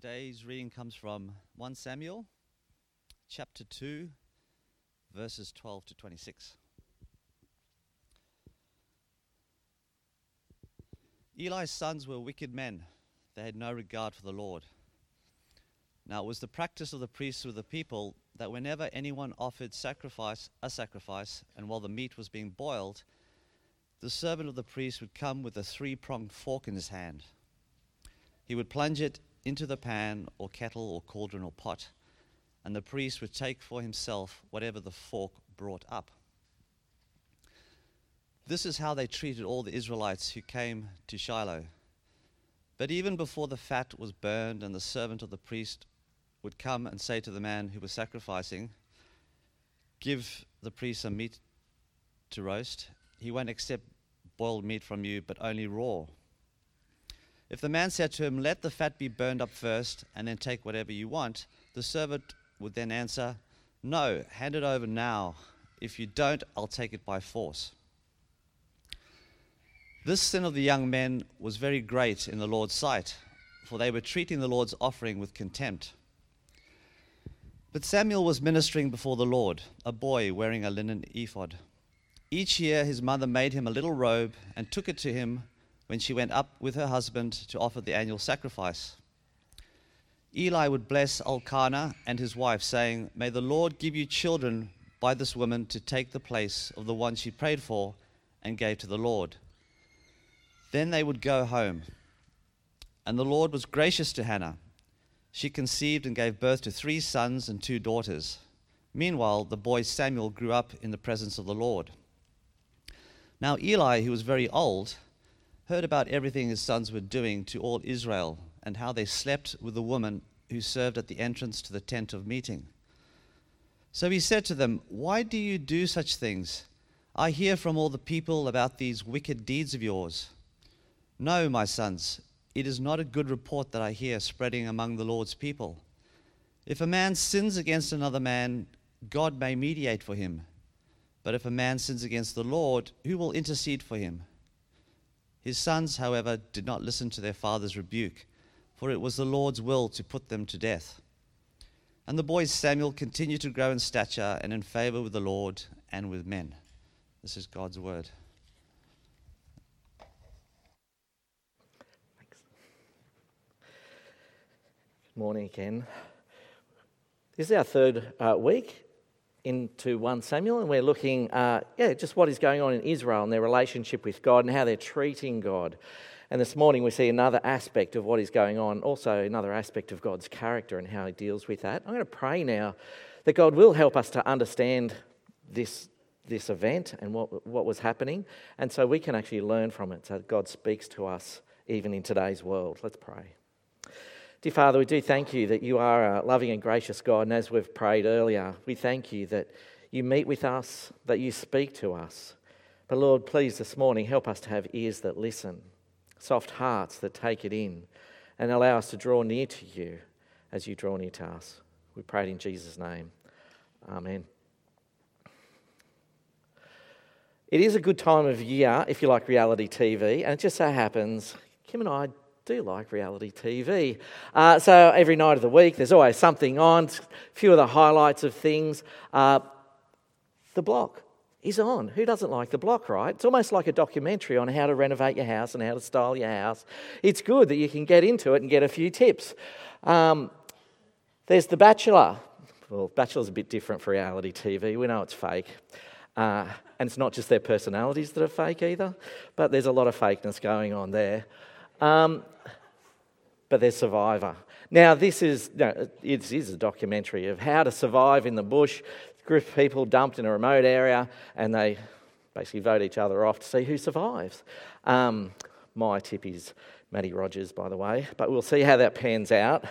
Today's reading comes from 1 Samuel chapter 2, verses 12 to 26. Eli's sons were wicked men. They had no regard for the Lord. Now it was the practice of the priests with the people that whenever anyone offered sacrifice, a sacrifice, and while the meat was being boiled, the servant of the priest would come with a three-pronged fork in his hand. He would plunge it into the pan or kettle or cauldron or pot, and the priest would take for himself whatever the fork brought up. This is how they treated all the Israelites who came to Shiloh. But even before the fat was burned, and the servant of the priest would come and say to the man who was sacrificing, Give the priest some meat to roast, he won't accept boiled meat from you, but only raw. If the man said to him, Let the fat be burned up first, and then take whatever you want, the servant would then answer, No, hand it over now. If you don't, I'll take it by force. This sin of the young men was very great in the Lord's sight, for they were treating the Lord's offering with contempt. But Samuel was ministering before the Lord, a boy wearing a linen ephod. Each year his mother made him a little robe and took it to him when she went up with her husband to offer the annual sacrifice. Eli would bless Elkanah and his wife, saying, May the Lord give you children by this woman to take the place of the one she prayed for and gave to the Lord. Then they would go home. And the Lord was gracious to Hannah. She conceived and gave birth to three sons and two daughters. Meanwhile, the boy Samuel grew up in the presence of the Lord. Now, Eli, who was very old, heard about everything his sons were doing to all Israel and how they slept with the woman who served at the entrance to the tent of meeting. So he said to them, Why do you do such things? I hear from all the people about these wicked deeds of yours. No, my sons, it is not a good report that I hear spreading among the Lord's people. If a man sins against another man, God may mediate for him. But if a man sins against the Lord, who will intercede for him? His sons, however, did not listen to their father's rebuke, for it was the Lord's will to put them to death. And the boy Samuel continued to grow in stature and in favor with the Lord and with men. This is God's word. Thanks. Good morning again. This is our third uh, week into 1 Samuel, and we're looking, uh, yeah, just what is going on in Israel and their relationship with God and how they're treating God. And this morning we see another aspect of what is going on, also another aspect of God's character and how He deals with that. I'm going to pray now that God will help us to understand this, this event and what, what was happening, and so we can actually learn from it, so God speaks to us even in today's world. Let's pray. Dear Father, we do thank you that you are a loving and gracious God. And as we've prayed earlier, we thank you that you meet with us, that you speak to us. But Lord, please this morning help us to have ears that listen, soft hearts that take it in, and allow us to draw near to you as you draw near to us. We pray it in Jesus' name. Amen. It is a good time of year if you like reality TV, and it just so happens Kim and I do like reality TV. Uh, so every night of the week, there's always something on, a few of the highlights of things. Uh, the block is on. Who doesn't like the block, right? It's almost like a documentary on how to renovate your house and how to style your house. It's good that you can get into it and get a few tips. Um, there's The Bachelor. Well, Bachelor's a bit different for reality TV. We know it's fake. Uh, and it's not just their personalities that are fake either, but there's a lot of fakeness going on there. Um, but there's Survivor. Now, this is, no, it is a documentary of how to survive in the bush. A group of people dumped in a remote area and they basically vote each other off to see who survives. Um, my tip is Matty Rogers, by the way, but we'll see how that pans out.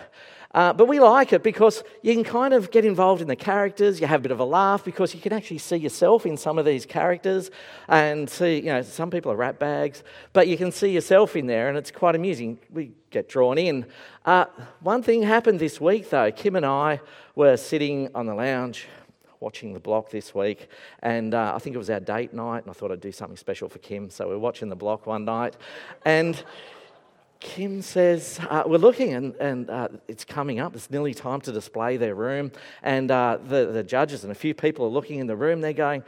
Uh, but we like it because you can kind of get involved in the characters. You have a bit of a laugh because you can actually see yourself in some of these characters and see, you know, some people are rat bags, but you can see yourself in there and it's quite amusing. We get drawn in. Uh, one thing happened this week though. Kim and I were sitting on the lounge watching the block this week, and uh, I think it was our date night, and I thought I'd do something special for Kim, so we we're watching the block one night, and Kim says, uh, We're looking and, and uh, it's coming up. It's nearly time to display their room. And uh, the, the judges and a few people are looking in the room. They're going,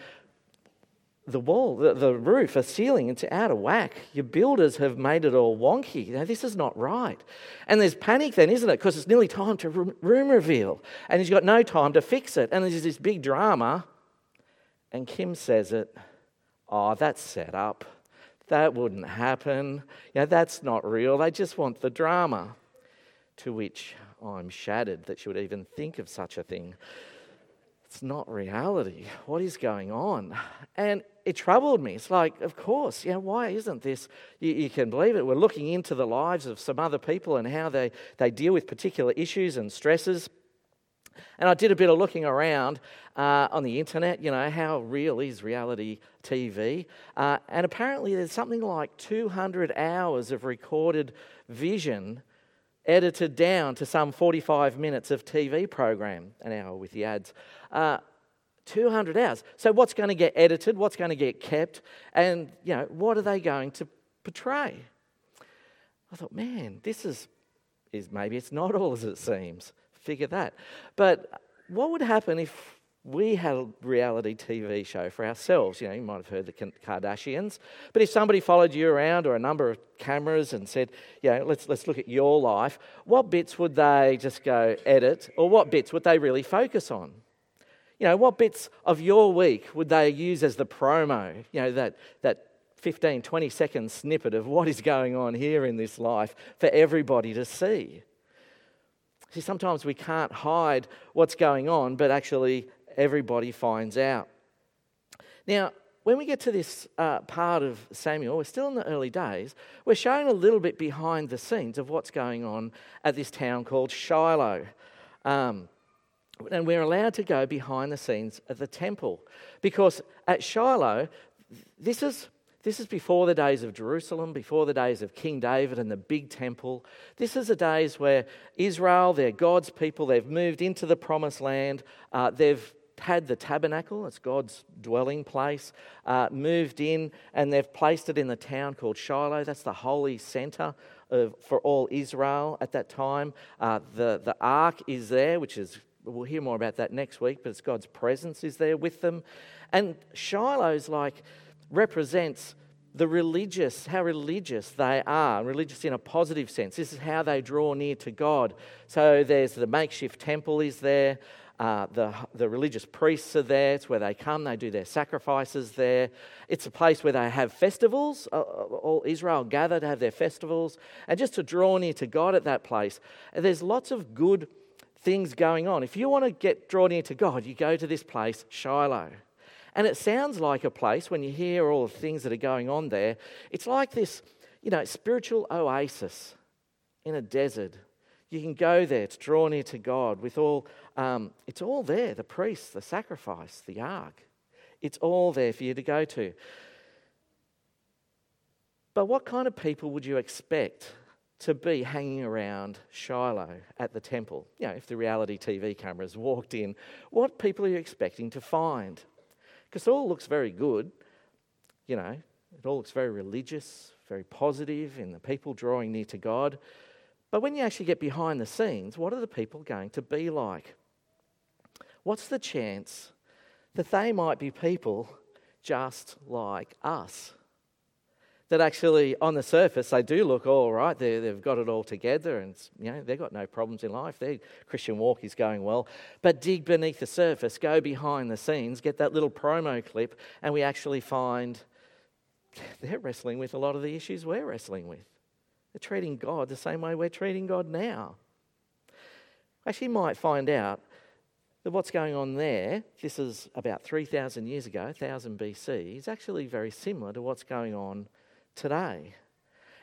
The wall, the, the roof, the ceiling, it's out of whack. Your builders have made it all wonky. Know, this is not right. And there's panic then, isn't it? Because it's nearly time to room reveal. And he's got no time to fix it. And there's this big drama. And Kim says it, Oh, that's set up. That wouldn't happen. Know, that's not real. They just want the drama. To which I'm shattered that she would even think of such a thing. It's not reality. What is going on? And it troubled me. It's like, of course, know, why isn't this? You, you, can believe it. We're looking into the lives of some other people and how they, they deal with particular issues and stresses. And I did a bit of looking around uh, on the internet, you know, how real is reality TV? Uh, and apparently there's something like 200 hours of recorded vision edited down to some 45 minutes of TV program, an hour with the ads. Uh, 200 hours. So what's going to get edited? What's going to get kept? And, you know, what are they going to portray? I thought, man, this is, is maybe it's not all as it seems figure that. But what would happen if we had a reality TV show for ourselves? You know, you might have heard the Kardashians, but if somebody followed you around or a number of cameras and said, you know, let's, let's look at your life, what bits would they just go edit or what bits would they really focus on? You know, what bits of your week would they use as the promo? You know, that, that 15, 20 second snippet of what is going on here in this life for everybody to see. See, sometimes we can't hide what's going on, but actually everybody finds out. Now, when we get to this uh, part of Samuel, we're still in the early days, we're showing a little bit behind the scenes of what's going on at this town called Shiloh. Um, and we're allowed to go behind the scenes of the temple because at Shiloh, this is this is before the days of Jerusalem, before the days of King David and the big temple. This is the days where Israel, they're God's people, they've moved into the promised land. Uh, they've had the tabernacle, it's God's dwelling place, uh, moved in, and they've placed it in the town called Shiloh. That's the holy center of, for all Israel at that time. Uh, the, the ark is there, which is, we'll hear more about that next week, but it's God's presence is there with them. And Shiloh's like, represents the religious, how religious they are, religious in a positive sense. This is how they draw near to God. So there's the makeshift temple is there. Uh, the, the religious priests are there. It's where they come. They do their sacrifices there. It's a place where they have festivals. Uh, uh all Israel gather to have their festivals and just to draw near to God at that place. There's lots of good things going on. If you want to get drawn near to God, you go to this place, Shiloh. And it sounds like a place, when you hear all the things that are going on there, it's like this, you know, spiritual oasis in a desert. You can go there to draw near to God with all, um, it's all there the priests, the sacrifice, the ark. It's all there for you to go to. But what kind of people would you expect to be hanging around Shiloh at the temple? You know, if the reality TV cameras walked in, what people are you expecting to find? Because it all looks very good, you know, it all looks very religious, very positive in the people drawing near to God. But when you actually get behind the scenes, what are the people going to be like? What's the chance that they might be people just like us? That actually on the surface they do look all right. they they've got it all together and you know, they've got no problems in life. Their Christian walk is going well. But dig beneath the surface, go behind the scenes, get that little promo clip, and we actually find they're wrestling with a lot of the issues we're wrestling with. They're treating God the same way we're treating God now. Actually, might find out that what's going on there, this is about 3,000 years ago, 1000 BC, is actually very similar to what's going on today.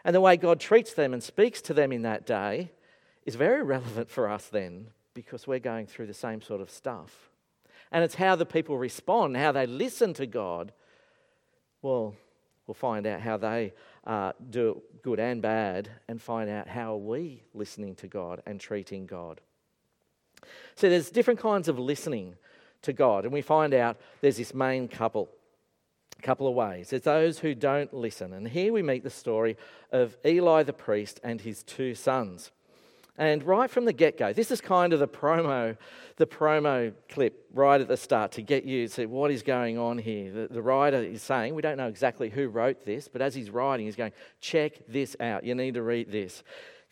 And the way God treats them and speaks to them in that day is very relevant for us then because we're going through the same sort of stuff. And it's how the people respond, how they listen to God. Well, we'll find out how they uh, do good and bad and find out how are we listening to God and treating God. So there's different kinds of listening to God, and we find out there's this main couple a couple of ways. It's those who don't listen. And here we meet the story of Eli the priest and his two sons. And right from the get go, this is kind of the promo, the promo clip right at the start to get you to see what is going on here. The, the writer is saying, we don't know exactly who wrote this, but as he's writing, he's going, check this out. You need to read this.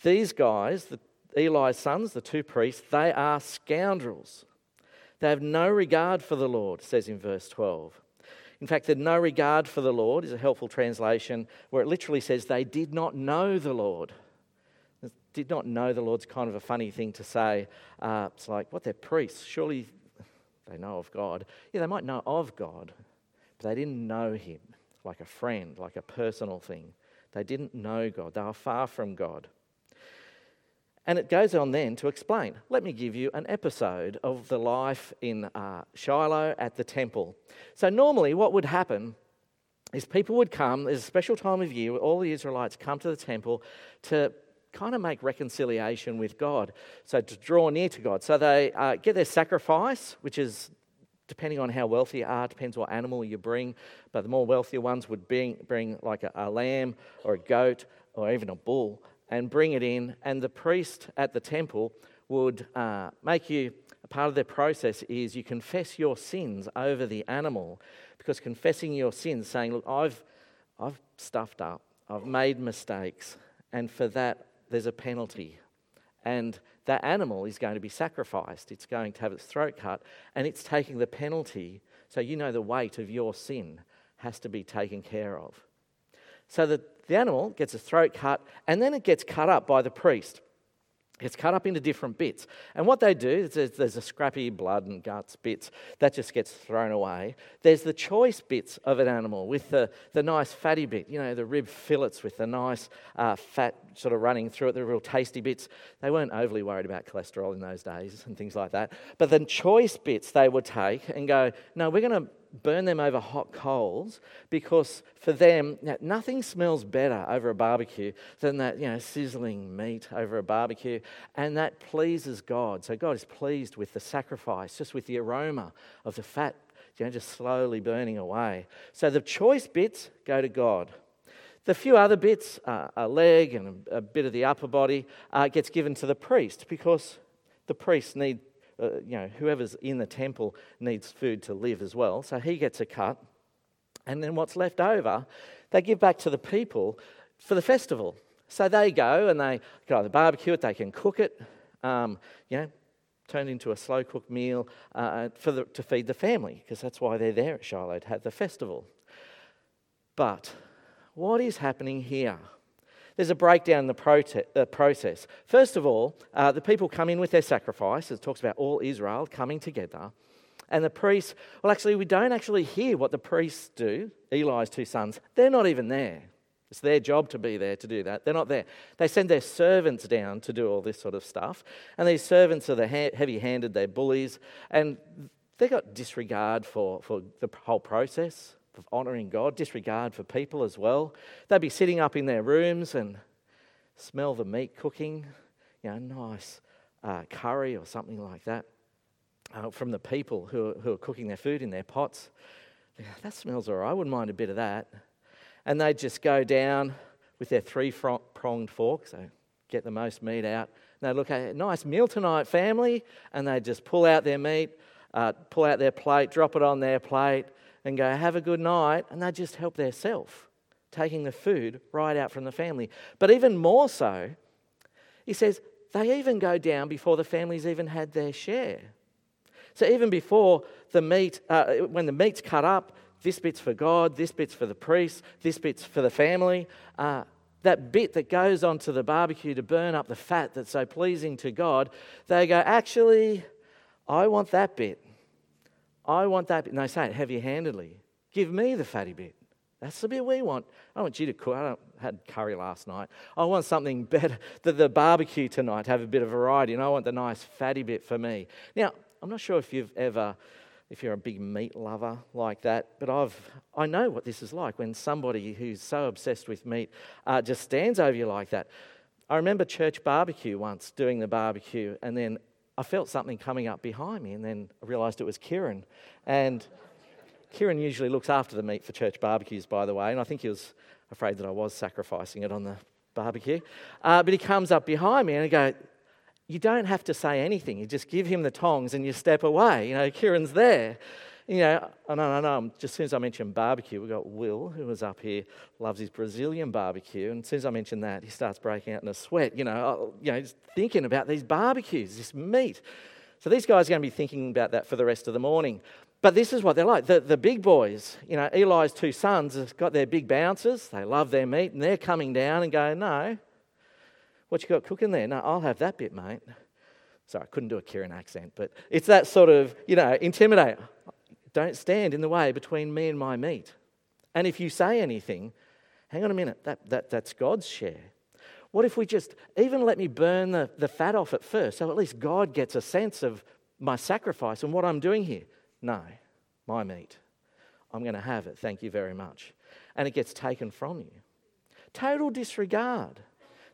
These guys, the, Eli's sons, the two priests, they are scoundrels. They have no regard for the Lord, says in verse 12. In fact, the no regard for the Lord is a helpful translation where it literally says they did not know the Lord did not know the Lord's kind of a funny thing to say. Uh, it's like, what, they're priests. Surely they know of God. Yeah, they might know of God, but they didn't know Him like a friend, like a personal thing. They didn't know God, they were far from God. And it goes on then to explain. Let me give you an episode of the life in uh, Shiloh at the temple. So, normally, what would happen is people would come, there's a special time of year where all the Israelites come to the temple to kind of make reconciliation with God. So to draw near to God. So they uh, get their sacrifice, which is depending on how wealthy you are, depends what animal you bring. But the more wealthier ones would bring, bring like a, a lamb or a goat or even a bull and bring it in. And the priest at the temple would uh, make you part of their process is you confess your sins over the animal because confessing your sins, saying, Look, I've, I've stuffed up, I've made mistakes, and for that there's a penalty. And that animal is going to be sacrificed. It's going to have its throat cut, and it's taking the penalty. So you know the weight of your sin has to be taken care of. So the, the animal gets its throat cut, and then it gets cut up by the priest. It's cut up into different bits. And what they do is there's, there's a scrappy blood and guts bits that just gets thrown away. There's the choice bits of an animal with the, the nice fatty bit, you know, the rib fillets with the nice uh, fat sort of running through it, the real tasty bits. They weren't overly worried about cholesterol in those days and things like that. But the choice bits they would take and go, no, we're going to burn them over hot coals because for them, nothing smells better over a barbecue than that you know, sizzling meat over a barbecue. And that pleases God. So God is pleased with the sacrifice, just with the aroma of the fat you know, just slowly burning away. So the choice bits go to God. The few other bits, uh, a leg and a, bit of the upper body, uh, gets given to the priest because the priests need uh, you know, whoever's in the temple needs food to live as well. So he gets a cut. And then what's left over, they give back to the people for the festival. So they go and they can either barbecue it, they can cook it, um, you know, turn it into a slow cooked meal uh, for the, to feed the family, because that's why they're there at Shiloh to have the festival. But what is happening here? There's a breakdown in the prote- uh, process. First of all, uh, the people come in with their sacrifice. It talks about all Israel coming together. And the priests, well, actually, we don't actually hear what the priests do, Eli's two sons. They're not even there. It's their job to be there to do that. They're not there. They send their servants down to do all this sort of stuff. And these servants are the heavy handed, they're bullies. And they've got disregard for, for the whole process of honouring God, disregard for people as well. They'd be sitting up in their rooms and smell the meat cooking, you know, nice uh, curry or something like that uh, from the people who are, who are cooking their food in their pots. Yeah, that smells all right. I wouldn't mind a bit of that. And they'd just go down with their three pronged fork, so get the most meat out. And they'd look at a nice meal tonight, family, and they'd just pull out their meat, uh, pull out their plate, drop it on their plate, and go, have a good night, and they just help their self, taking the food right out from the family. But even more so, he says, they even go down before the families even had their share. So even before the meat, uh, when the meat's cut up, this bit's for God, this bit's for the priest, this bit's for the family. Uh, that bit that goes onto the barbecue to burn up the fat that's so pleasing to God, they go, actually, I want that bit. I want that. And they say it heavy handedly. Give me the fatty bit. That's the bit we want. I want you to cook. I had curry last night. I want something better. The, the barbecue tonight have a bit of variety, and I want the nice fatty bit for me. Now, I'm not sure if you've ever, if you're a big meat lover like that, but I've, I know what this is like when somebody who's so obsessed with meat uh, just stands over you like that. I remember church barbecue once doing the barbecue, and then I felt something coming up behind me, and then I realised it was Kieran. And Kieran usually looks after the meat for church barbecues, by the way, and I think he was afraid that I was sacrificing it on the barbecue. Uh, but he comes up behind me and I go, You don't have to say anything. You just give him the tongs and you step away. You know, Kieran's there. You know, I know, I know. Um, just as soon as I mentioned barbecue, we've got Will, who was up here, loves his Brazilian barbecue. And as soon as I mention that, he starts breaking out in a sweat, you know, you know, just thinking about these barbecues, this meat. So these guys are going to be thinking about that for the rest of the morning. But this is what they're like. The, the big boys, you know, Eli's two sons have got their big bouncers. They love their meat, and they're coming down and going, No, what you got cooking there? No, I'll have that bit, mate. Sorry, I couldn't do a Kieran accent, but it's that sort of, you know, intimidate. Don't stand in the way between me and my meat. And if you say anything, hang on a minute, that, that, that's God's share. What if we just even let me burn the, the fat off at first so at least God gets a sense of my sacrifice and what I'm doing here? No, my meat. I'm going to have it. Thank you very much. And it gets taken from you. Total disregard.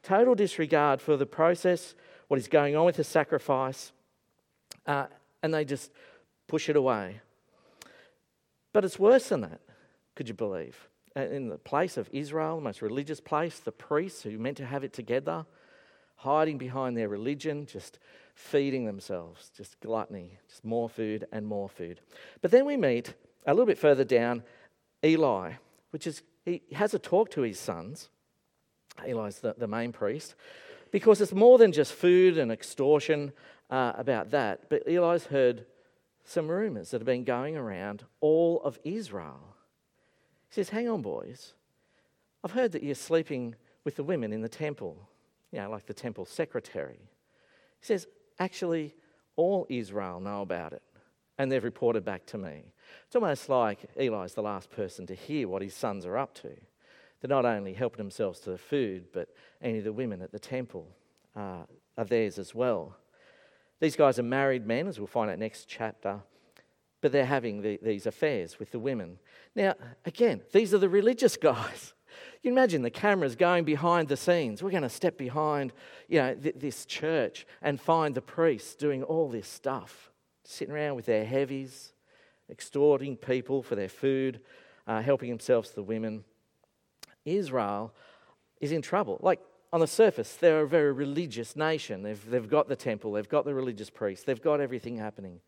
Total disregard for the process, what is going on with the sacrifice, uh, and they just push it away. But it's worse than that, could you believe? In the place of Israel, the most religious place, the priests who meant to have it together, hiding behind their religion, just feeding themselves, just gluttony, just more food and more food. But then we meet a little bit further down Eli, which is, he has a talk to his sons. Eli's the, the main priest, because it's more than just food and extortion uh, about that. But Eli's heard some rumors that have been going around all of Israel. He says, Hang on, boys. I've heard that you're sleeping with the women in the temple, you know, like the temple secretary. He says, Actually, all Israel know about it, and they've reported back to me. It's almost like Eli's the last person to hear what his sons are up to. They're not only helping themselves to the food, but any of the women at the temple uh, are theirs as well. These guys are married men, as we'll find out next chapter, but they're having the, these affairs with the women. Now, again, these are the religious guys. You imagine the cameras going behind the scenes. We're going to step behind, you know, th- this church and find the priests doing all this stuff, sitting around with their heavies, extorting people for their food, uh, helping themselves to the women. Israel is in trouble. Like on the surface, they're a very religious nation. They've, they've got the temple, they've got the religious priests, they've got everything happening.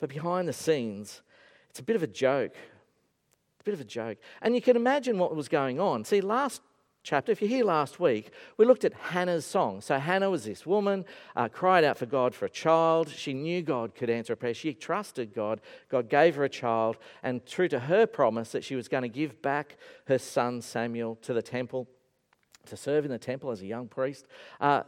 But behind the scenes, it's a bit of a joke. It's a bit of a joke. And you can imagine what was going on. See, last chapter, if you're here last week, we looked at Hannah's song. So Hannah was this woman, uh, cried out for God for a child. She knew God could answer a prayer. She trusted God. God gave her a child, and true to her promise that she was going to give back her son Samuel to the temple to serve in the temple as a young priest. Uh,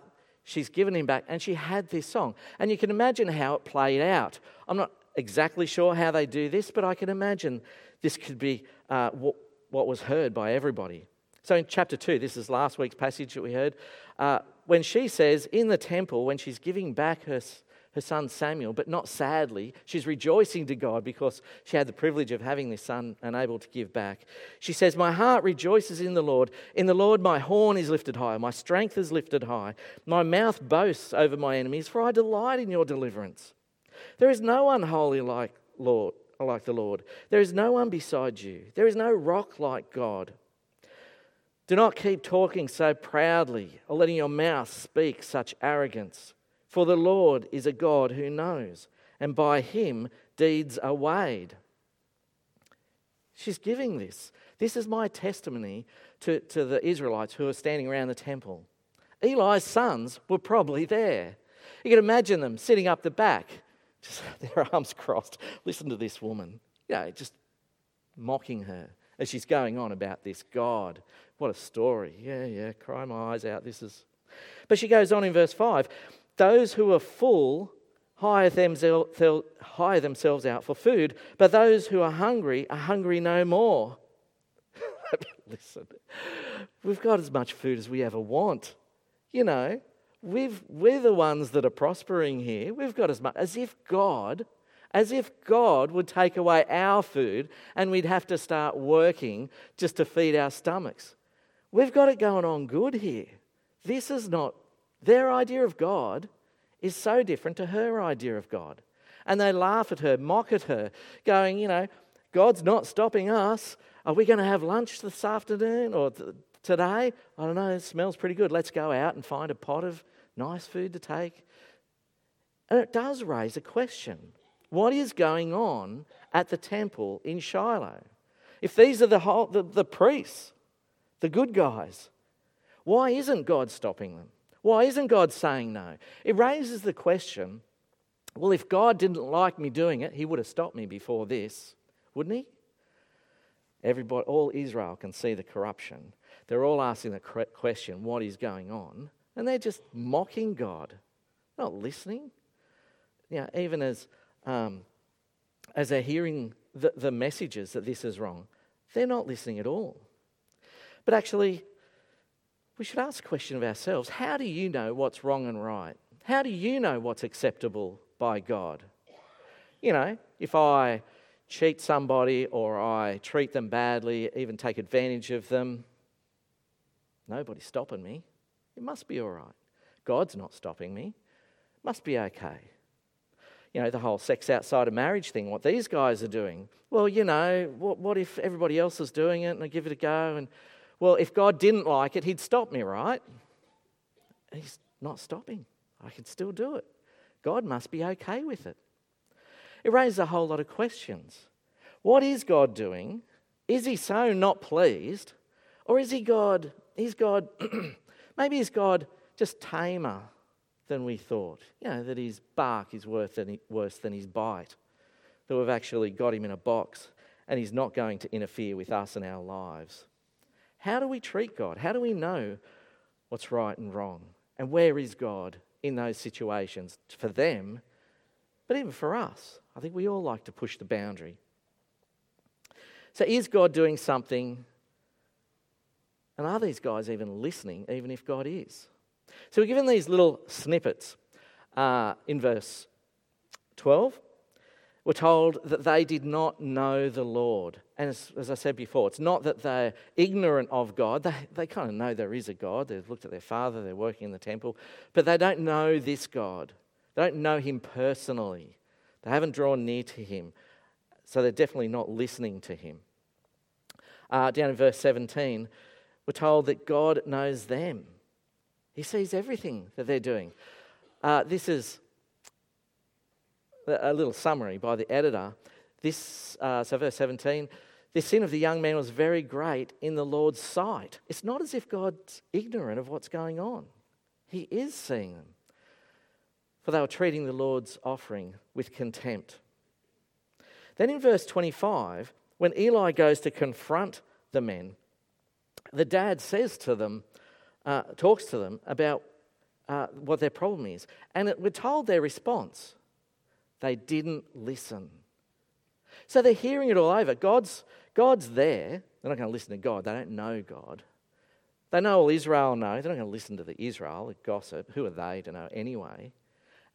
she's given him back, and she had this song. And you can imagine how it played out. I'm not exactly sure how they do this, but I can imagine this could be uh, what, what, was heard by everybody. So in chapter 2, this is last week's passage that we heard, uh, when she says in the temple, when she's giving back her, her son Samuel, but not sadly. She's rejoicing to God because she had the privilege of having this son and able to give back. She says, My heart rejoices in the Lord. In the Lord, my horn is lifted high, my strength is lifted high. My mouth boasts over my enemies, for I delight in your deliverance. There is no one holy like Lord, like the Lord. There is no one beside you. There is no rock like God. Do not keep talking so proudly or letting your mouth speak such arrogance. For the Lord is a God who knows, and by him deeds are weighed. She's giving this. This is my testimony to, to the Israelites who are standing around the temple. Eli's sons were probably there. You can imagine them sitting up the back, just their arms crossed. Listen to this woman, you know, just mocking her as she's going on about this God. What a story. Yeah, yeah, cry my eyes out. This is. But she goes on in verse 5 those who are full hire themselves, out for food, but those who are hungry are hungry no more. Listen, we've got as much food as we ever want. You know, we've, we're the ones that are prospering here. We've got as much, as if God, as if God would take away our food and we'd have to start working just to feed our stomachs. We've got it going on good here. This is not their idea of God is so different to her idea of God. And they laugh at her, mock at her, going, you know, God's not stopping us. Are we going to have lunch this afternoon or th- today? I don't know, it smells pretty good. Let's go out and find a pot of nice food to take. And it does raise a question what is going on at the temple in Shiloh? If these are the, whole, the, the priests, the good guys, why isn't God stopping them? Why isn't God saying no? It raises the question well, if God didn't like me doing it, he would have stopped me before this, wouldn't he? Everybody, all Israel can see the corruption. They're all asking the question, what is going on? And they're just mocking God, not listening. You know, even as, um, as they're hearing the, the messages that this is wrong, they're not listening at all. But actually, we should ask a question of ourselves how do you know what's wrong and right? How do you know what's acceptable by God? You know, if I cheat somebody or I treat them badly, even take advantage of them, nobody's stopping me. It must be all right. God's not stopping me. It Must be okay. You know, the whole sex outside of marriage thing, what these guys are doing. Well, you know, what, what if everybody else is doing it and I give it a go and well, if God didn't like it, He'd stop me, right? He's not stopping. I can still do it. God must be okay with it. It raises a whole lot of questions. What is God doing? Is He so not pleased? Or is He God, is God, maybe is God just tamer than we thought? You know, that His bark is worse than, worse than His bite. That we've actually got Him in a box and He's not going to interfere with us and our lives. How do we treat God? How do we know what's right and wrong? And where is God in those situations for them, but even for us? I think we all like to push the boundary. So, is God doing something? And are these guys even listening, even if God is? So, we're given these little snippets uh, in verse 12 we're told that they did not know the Lord. And as, as, I said before, it's not that they're ignorant of God. They, they kind of know there is a God. They've looked at their father, they're working in the temple, but they don't know this God. They don't know him personally. They haven't drawn near to him. So they're definitely not listening to him. Uh, down in verse 17, we're told that God knows them, He sees everything that they're doing. Uh, this is a little summary by the editor. This, uh, so verse 17, the sin of the young man was very great in the Lord's sight. It's not as if God's ignorant of what's going on, He is seeing them. For they were treating the Lord's offering with contempt. Then in verse 25, when Eli goes to confront the men, the dad says to them, uh, talks to them about uh, what their problem is. And it, we're told their response they didn't listen. So they're hearing it all over. God's, God's there. They're not going to listen to God. They don't know God. They know all Israel know. They're not going to listen to the Israel, the gossip. Who are they to know anyway?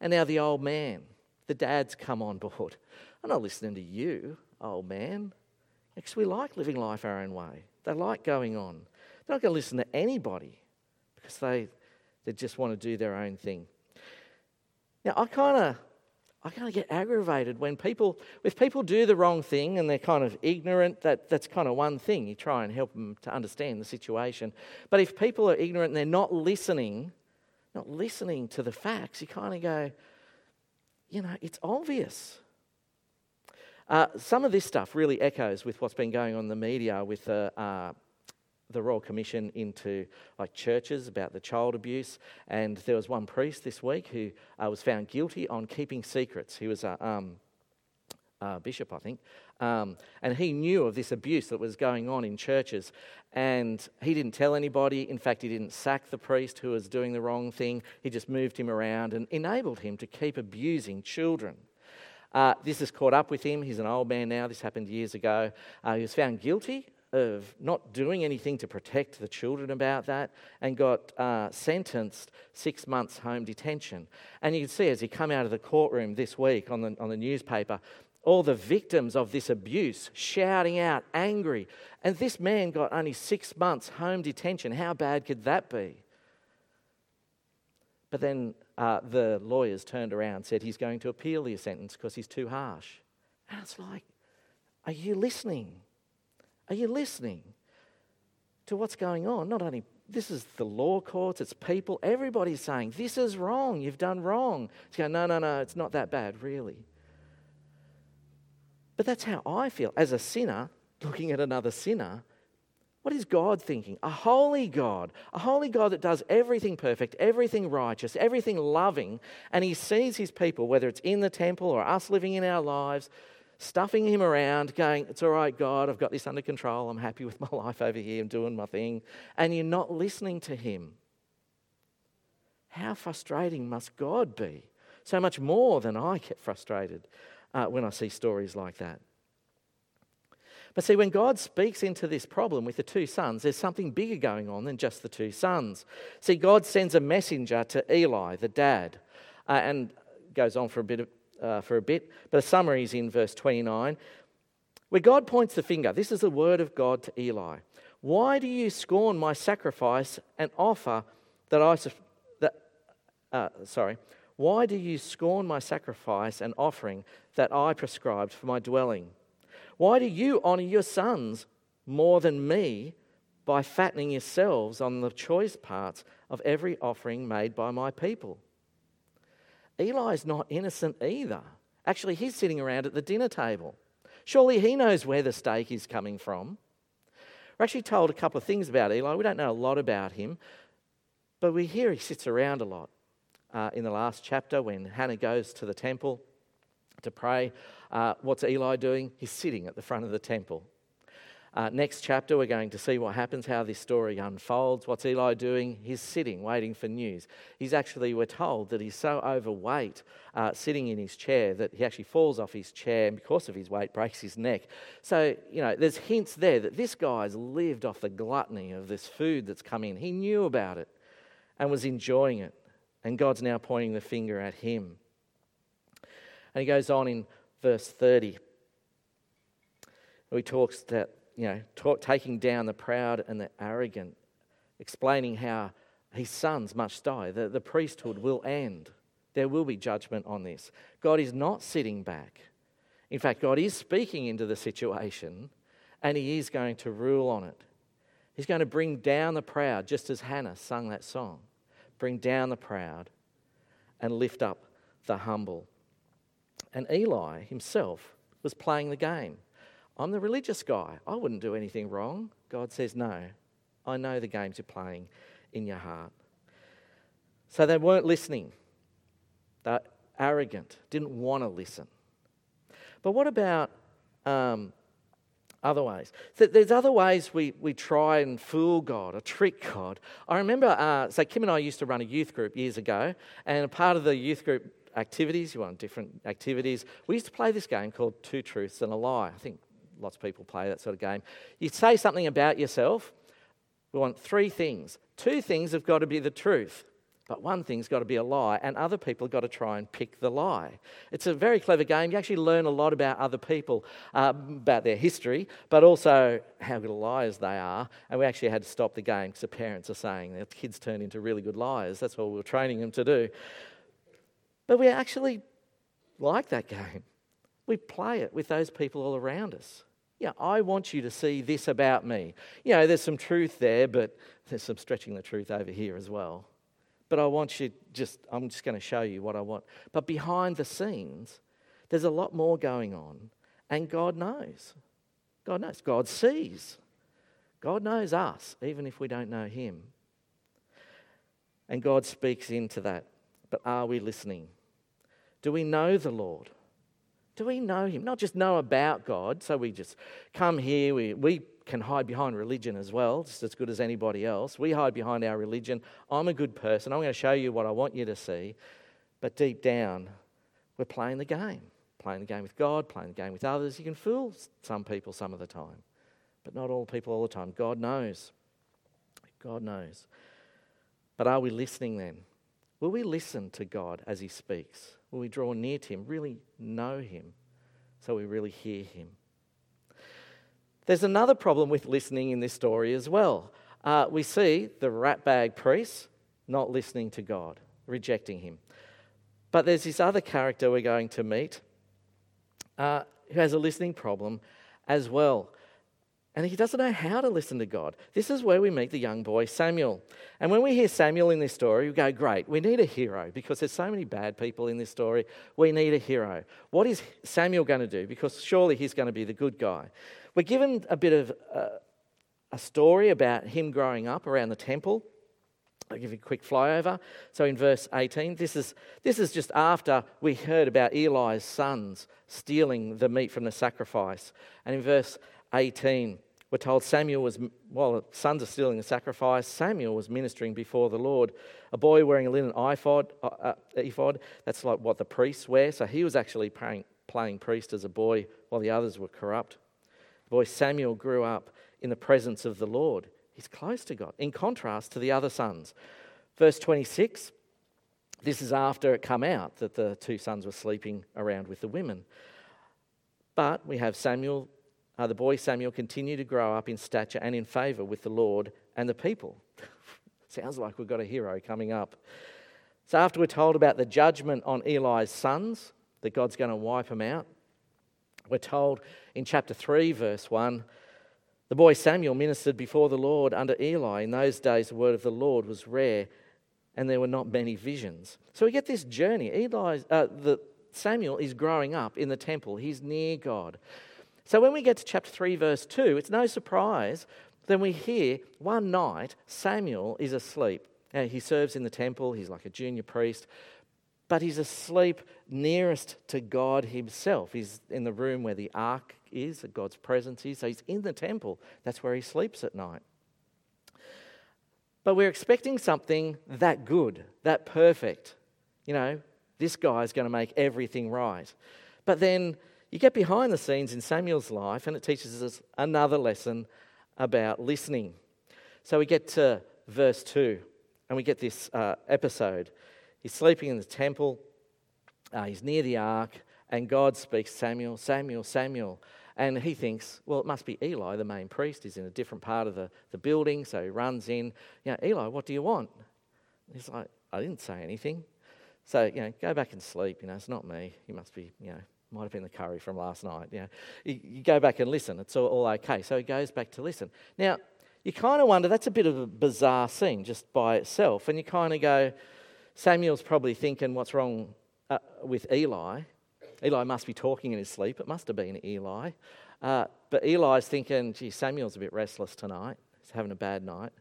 And now the old man, the dad's come on board. I'm not listening to you, old man. Because we like living life our own way. They like going on. They're not going to listen to anybody because they, they just want to do their own thing. Now, I kind of I kind of get aggravated when people, if people do the wrong thing and they're kind of ignorant, that, that's kind of one thing. You try and help them to understand the situation. But if people are ignorant and they're not listening, not listening to the facts, you kind of go, you know, it's obvious. Uh, some of this stuff really echoes with what's been going on in the media with the uh, the Royal Commission into like churches about the child abuse. And there was one priest this week who uh, was found guilty on keeping secrets. He was a um, bishop, I think, um, and he knew of this abuse that was going on in churches. And he didn't tell anybody. In fact, he didn't sack the priest who was doing the wrong thing. He just moved him around and enabled him to keep abusing children. Uh, this has caught up with him. He's an old man now. This happened years ago. Uh, he was found guilty of not doing anything to protect the children about that and got uh, sentenced six months home detention. And you can see as he come out of the courtroom this week on the, on the newspaper, all the victims of this abuse shouting out, angry. And this man got only six months home detention. How bad could that be? But then uh, the lawyers turned around and said he's going to appeal the sentence because he's too harsh. And it's like, Are you listening? Are you listening to what's going on? Not only this is the law courts, it's people, everybody's saying, This is wrong, you've done wrong. It's going, No, no, no, it's not that bad, really. But that's how I feel as a sinner looking at another sinner. What is God thinking? A holy God, a holy God that does everything perfect, everything righteous, everything loving, and He sees His people, whether it's in the temple or us living in our lives, stuffing Him around, going, It's all right, God, I've got this under control, I'm happy with my life over here, I'm doing my thing, and you're not listening to Him. How frustrating must God be? So much more than I get frustrated uh, when I see stories like that. But see, when God speaks into this problem with the two sons, there's something bigger going on than just the two sons. See, God sends a messenger to Eli, the dad, uh, and goes on for a bit. Uh, for a bit, but a summary is in verse 29, where God points the finger. This is the word of God to Eli. Why do you scorn my sacrifice and offer that I that uh, sorry? Why do you scorn my sacrifice and offering that I prescribed for my dwelling? Why do you honor your sons more than me by fattening yourselves on the choice parts of every offering made by my people? Eli is not innocent either. Actually, he's sitting around at the dinner table. Surely he knows where the steak is coming from. We're actually told a couple of things about Eli. We don't know a lot about him, but we hear he sits around a lot uh, in the last chapter when Hannah goes to the temple to pray. Uh, what's Eli doing? He's sitting at the front of the temple. Uh, next chapter, we're going to see what happens, how this story unfolds. What's Eli doing? He's sitting, waiting for news. He's actually, we're told that he's so overweight, uh, sitting in his chair, that he actually falls off his chair and because of his weight breaks his neck. So, you know, there's hints there that this guy's lived off the gluttony of this food that's come in. He knew about it and was enjoying it. And God's now pointing the finger at him. And he goes on in verse 30. He talks that, you know, taking down the proud and the arrogant, explaining how his sons must die. The, the priesthood will end. There will be judgment on this. God is not sitting back. In fact, God is speaking into the situation and he is going to rule on it. He's going to bring down the proud, just as Hannah sung that song bring down the proud, and lift up the humble. And Eli himself was playing the game. I'm the religious guy. I wouldn't do anything wrong. God says, No, I know the games you're playing in your heart. So they weren't listening. They're arrogant, didn't want to listen. But what about um, other ways. So there's other ways we, we try and fool God or trick God. I remember, uh, so Kim and I used to run a youth group years ago, and part of the youth group activities, you want different activities, we used to play this game called Two Truths and a Lie. I think lots of people play that sort of game. You say something about yourself, we want three things. Two things have got to be the truth. But one thing's got to be a lie, and other people have got to try and pick the lie. It's a very clever game. You actually learn a lot about other people, uh, about their history, but also how good liars they are. And we actually had to stop the game because the parents are saying their kids turn into really good liars. That's what we were training them to do. But we actually like that game. We play it with those people all around us. Yeah, I want you to see this about me. You know, there's some truth there, but there's some stretching the truth over here as well but I want you just, I'm just going to show you what I want. But behind the scenes, there's a lot more going on, and God knows. God knows. God sees. God knows us, even if we don't know Him. And God speaks into that. But are we listening? Do we know the Lord? Do we know Him? Not just know about God, so we just come here, we, we can hide behind religion as well, just as good as anybody else. We hide behind our religion. I'm a good person. I'm going to show you what I want you to see. But deep down, we're playing the game. Playing the game with God, playing the game with others. You can fool some people some of the time, but not all people all the time. God knows. God knows. But are we listening then? Will we listen to God as He speaks? Will we draw near to Him, really know Him, so we really hear Him? There's another problem with listening in this story as well. Uh, we see the ratbag priest not listening to God, rejecting him. But there's this other character we're going to meet uh, who has a listening problem, as well. And he doesn't know how to listen to God. This is where we meet the young boy Samuel. And when we hear Samuel in this story, we go, Great, we need a hero because there's so many bad people in this story. We need a hero. What is Samuel going to do? Because surely he's going to be the good guy. We're given a bit of uh, a story about him growing up around the temple. I'll give you a quick flyover. So in verse 18, this is, this is just after we heard about Eli's sons stealing the meat from the sacrifice. And in verse 18, we're told Samuel was, while the sons are stealing the sacrifice, Samuel was ministering before the Lord. A boy wearing a linen ephod, uh, uh, ephod that's like what the priests wear. So he was actually playing, playing priest as a boy while the others were corrupt. The boy Samuel grew up in the presence of the Lord. He's close to God, in contrast to the other sons. Verse 26, this is after it come out that the two sons were sleeping around with the women. But we have Samuel uh, the boy Samuel continued to grow up in stature and in favour with the Lord and the people. Sounds like we've got a hero coming up. So, after we're told about the judgment on Eli's sons, that God's going to wipe them out, we're told in chapter 3, verse 1 the boy Samuel ministered before the Lord under Eli. In those days, the word of the Lord was rare and there were not many visions. So we get this journey. Eli, uh, the, Samuel is growing up in the temple, he's near God. So when we get to chapter 3, verse 2, it's no surprise then we hear one night Samuel is asleep. Now, he serves in the temple, he's like a junior priest, but he's asleep nearest to God himself. He's in the room where the ark is, God's presence is. So he's in the temple. That's where he sleeps at night. But we're expecting something that good, that perfect. You know, this guy's going to make everything right. But then you get behind the scenes in Samuel's life, and it teaches us another lesson about listening. So we get to verse 2, and we get this uh, episode. He's sleeping in the temple, uh, he's near the ark, and God speaks, Samuel, Samuel, Samuel. And he thinks, well, it must be Eli, the main priest. He's in a different part of the, the building, so he runs in. You know, Eli, what do you want? He's like, I didn't say anything. So, you know, go back and sleep. You know, it's not me. You must be, you know, might have been the curry from last night. You, know, you, go back and listen. It's all, all okay. So he goes back to listen. Now, you kind of wonder, that's a bit of a bizarre scene just by itself. And you kind of go, Samuel's probably thinking, what's wrong uh, with Eli? Eli must be talking in his sleep. It must have been Eli. Uh, but Eli's thinking, gee, Samuel's a bit restless tonight. He's having a bad night.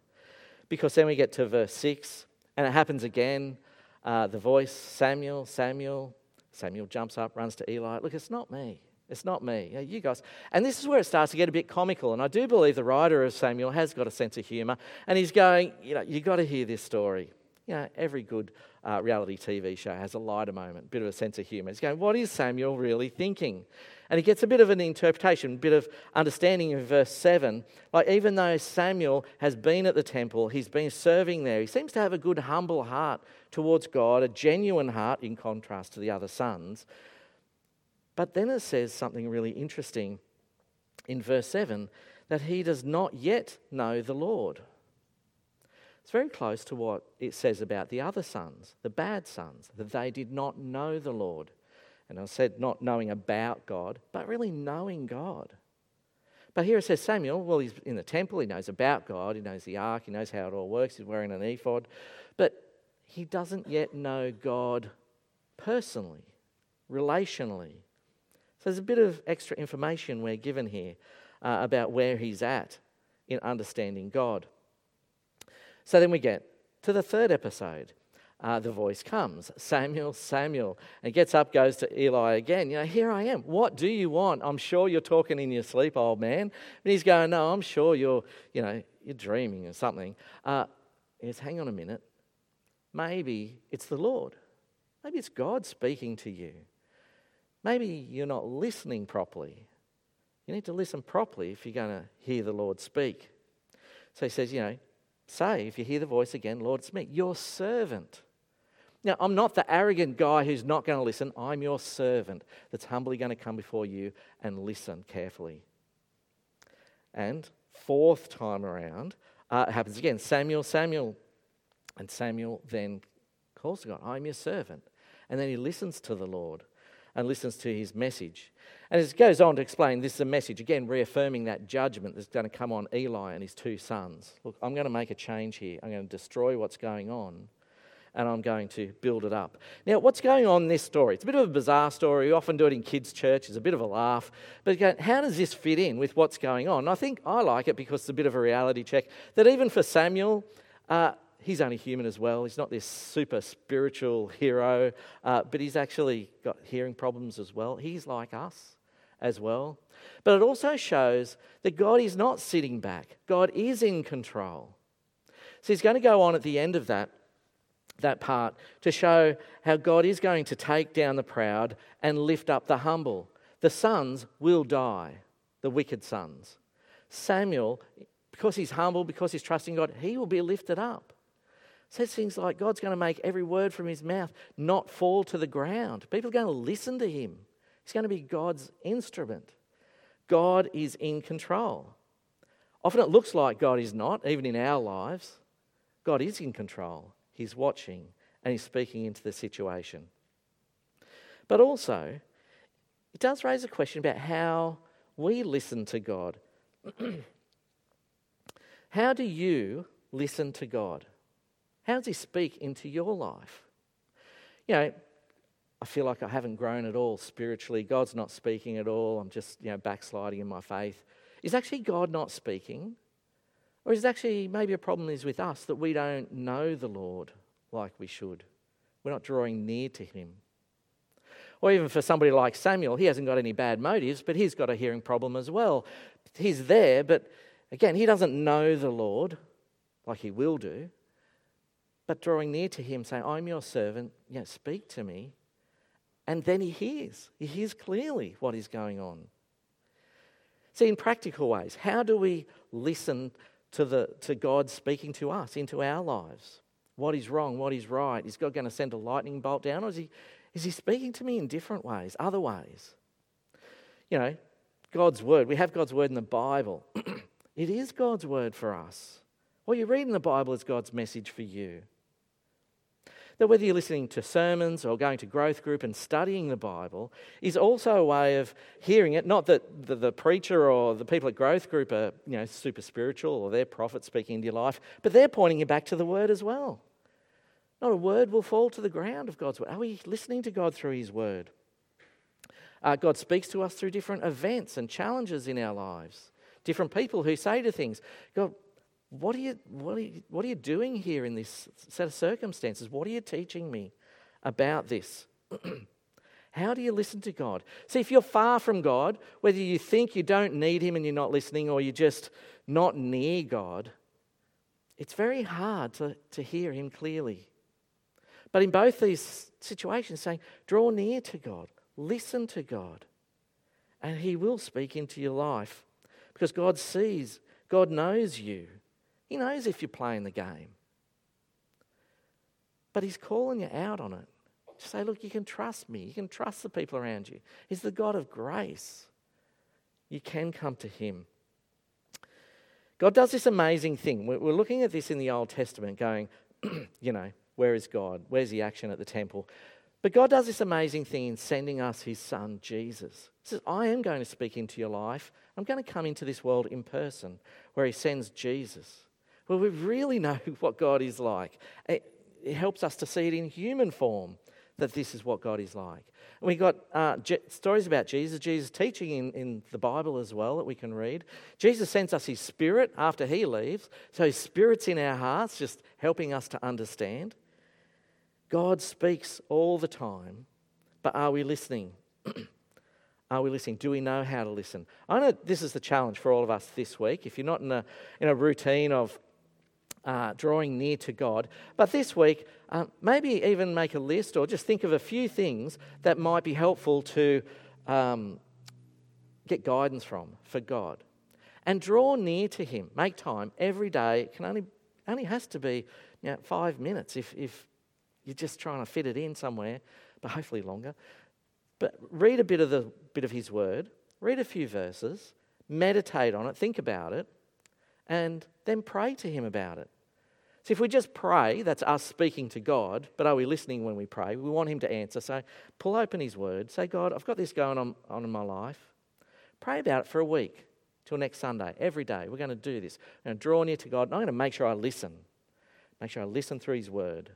Because then we get to verse 6, and it happens again. Uh, the voice, Samuel, Samuel, Samuel jumps up, runs to Eli. Look, it's not me. It's not me. You guys. And this is where it starts to get a bit comical. And I do believe the writer of Samuel has got a sense of humour. And he's going, you know, you've got to hear this story. You know, every good uh, reality TV show has a lighter moment, a bit of a sense of humour. He's going, what is Samuel really thinking? And he gets a bit of an interpretation, a bit of understanding in verse 7. Like, even though Samuel has been at the temple, he's been serving there, he seems to have a good, humble heart towards God, a genuine heart in contrast to the other sons. But then it says something really interesting in verse 7 that he does not yet know the Lord. It's very close to what it says about the other sons, the bad sons, that they did not know the Lord. And I said not knowing about God, but really knowing God. But here it says Samuel, well, he's in the temple, he knows about God, he knows the ark, he knows how it all works, he's wearing an ephod, but he doesn't yet know God personally, relationally. So there's a bit of extra information we're given here uh, about where he's at in understanding God. So then we get to the third episode uh, the voice comes Samuel, Samuel. And gets up, goes to Eli again. You know, here I am. What do you want? I'm sure you're talking in your sleep, old man. And he's going, No, I'm sure you're, you know, you're dreaming or something. Uh, he goes, Hang on a minute. Maybe it's the Lord. Maybe it's God speaking to you. Maybe you're not listening properly. You need to listen properly if you're going to hear the Lord speak. So he says, you know, say, if you hear the voice again, Lord, it's me, your servant. Now, I'm not the arrogant guy who's not going to listen. I'm your servant that's humbly going to come before you and listen carefully. And fourth time around, uh, it happens again Samuel, Samuel. And Samuel then calls to God, I'm your servant. And then he listens to the Lord. and listens to his message. And it goes on to explain this is a message, again, reaffirming that judgment that's going to come on Eli and his two sons. Look, I'm going to make a change here. I'm going to destroy what's going on and I'm going to build it up. Now, what's going on in this story? It's a bit of a bizarre story. We often do it in kids' church. It's a bit of a laugh. But again, how does this fit in with what's going on? I think I like it because it's a bit of a reality check that even for Samuel, uh, he's only human as well. He's not this super spiritual hero, uh, but he's actually got hearing problems as well. He's like us as well. But it also shows that God is not sitting back, God is in control. So he's going to go on at the end of that that part to show how God is going to take down the proud and lift up the humble. The sons will die, the wicked sons. Samuel, because he's humble, because he's trusting God, he will be lifted up. Says things like God's going to make every word from his mouth not fall to the ground. People are going to listen to him. He's going to be God's instrument. God is in control. Often it looks like God is not, even in our lives. God is in control. He's watching and he's speaking into the situation. But also, it does raise a question about how we listen to God. how do you listen to God? How does He speak into your life? You know, I feel like I haven't grown at all spiritually. God's not speaking at all. I'm just, you know, backsliding in my faith. Is actually God not speaking? Or is it actually maybe a problem is with us that we don't know the Lord like we should? We're not drawing near to Him. Or even for somebody like Samuel, he hasn't got any bad motives, but he's got a hearing problem as well. He's there, but again, he doesn't know the Lord like he will do. But drawing near to him, saying, I'm your servant, know, speak to me. And then he hears. He hears clearly what is going on. See, in practical ways, how do we listen to, the, to God speaking to us into our lives. What is wrong? What is right? Is God going to send a lightning bolt down? Or is he, is he speaking to me in different ways, other ways? You know, God's word. We have God's word in the Bible. it is God's word for us. What you read in the Bible is God's message for you that whether you're listening to sermons or going to growth group and studying the Bible is also a way of hearing it. Not that the, the preacher or the people at growth group are you know, super spiritual or they're prophets speaking into your life, but they're pointing you back to the Word as well. Not a word will fall to the ground of God's Word. Are we listening to God through His Word? Uh, God speaks to us through different events and challenges in our lives. Different people who say to things, God, what are, you, what, are you, what are you doing here in this set of circumstances? What are you teaching me about this? How do you listen to God? See, if you're far from God, whether you think you don't need Him and you're not listening, or you're just not near God, it's very hard to, to hear Him clearly. But in both these situations, saying, draw near to God, listen to God, and He will speak into your life because God sees, God knows you. He knows if you're playing the game. But He's calling you out on it. To say, look, you can trust me. You can trust the people around you. He's the God of grace. You can come to Him. God does this amazing thing. We're looking at this in the Old Testament, going, you know, where is God? Where's the action at the temple? But God does this amazing thing in sending us His Son, Jesus. He says, I am going to speak into your life. I'm going to come into this world in person, where He sends Jesus. Well, we really know what God is like. It, it helps us to see it in human form that this is what God is like. And we got uh, stories about Jesus, Jesus teaching in, in the Bible as well that we can read. Jesus sends us his spirit after he leaves, so his spirit's in our hearts, just helping us to understand. God speaks all the time, but are we listening? Are we listening? Do we know how to listen? I know this is the challenge for all of us this week. If you're not in a, in a routine of uh, drawing near to God. But this week, uh, maybe even make a list or just think of a few things that might be helpful to um, get guidance from for God. And draw near to Him. Make time every day. It can only, only has to be you know, five minutes if, if you're just trying to fit it in somewhere, but hopefully longer. But read a bit of, the, bit of His Word, read a few verses, meditate on it, think about it, and then pray to Him about it. So if we just pray, that's us speaking to God, but are we listening when we pray? We want Him to answer. So pull open His Word. Say, God, I've got this going on, on in my life. Pray about it for a week till next Sunday, every day. We're going to do this. I'm going to draw near to God, and I'm going to make sure I listen. Make sure I listen through His Word.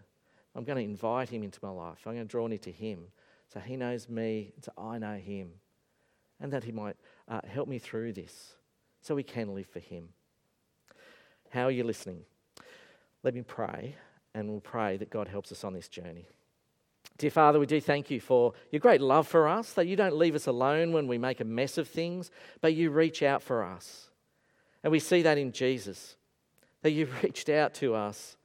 I'm going to invite Him into my life. I'm going to draw near to Him so He knows me, so I know Him, and that He might uh, help me through this so we can live for Him. How are you listening? Let me pray, and we'll pray that God helps us on this journey. Dear Father, we do thank you for your great love for us, that you don't leave us alone when we make a mess of things, but you reach out for us. And we see that in Jesus, that you reached out to us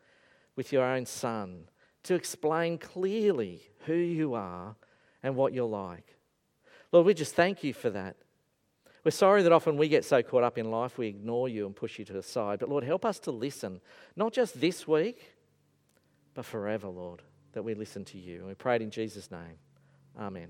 with your own Son to explain clearly who you are and what you're like. Lord, we just thank you for that. We're sorry that often we get so caught up in life we ignore you and push you to the side. But Lord, help us to listen, not just this week, but forever, Lord, that we listen to you. And we pray it in Jesus' name. Amen.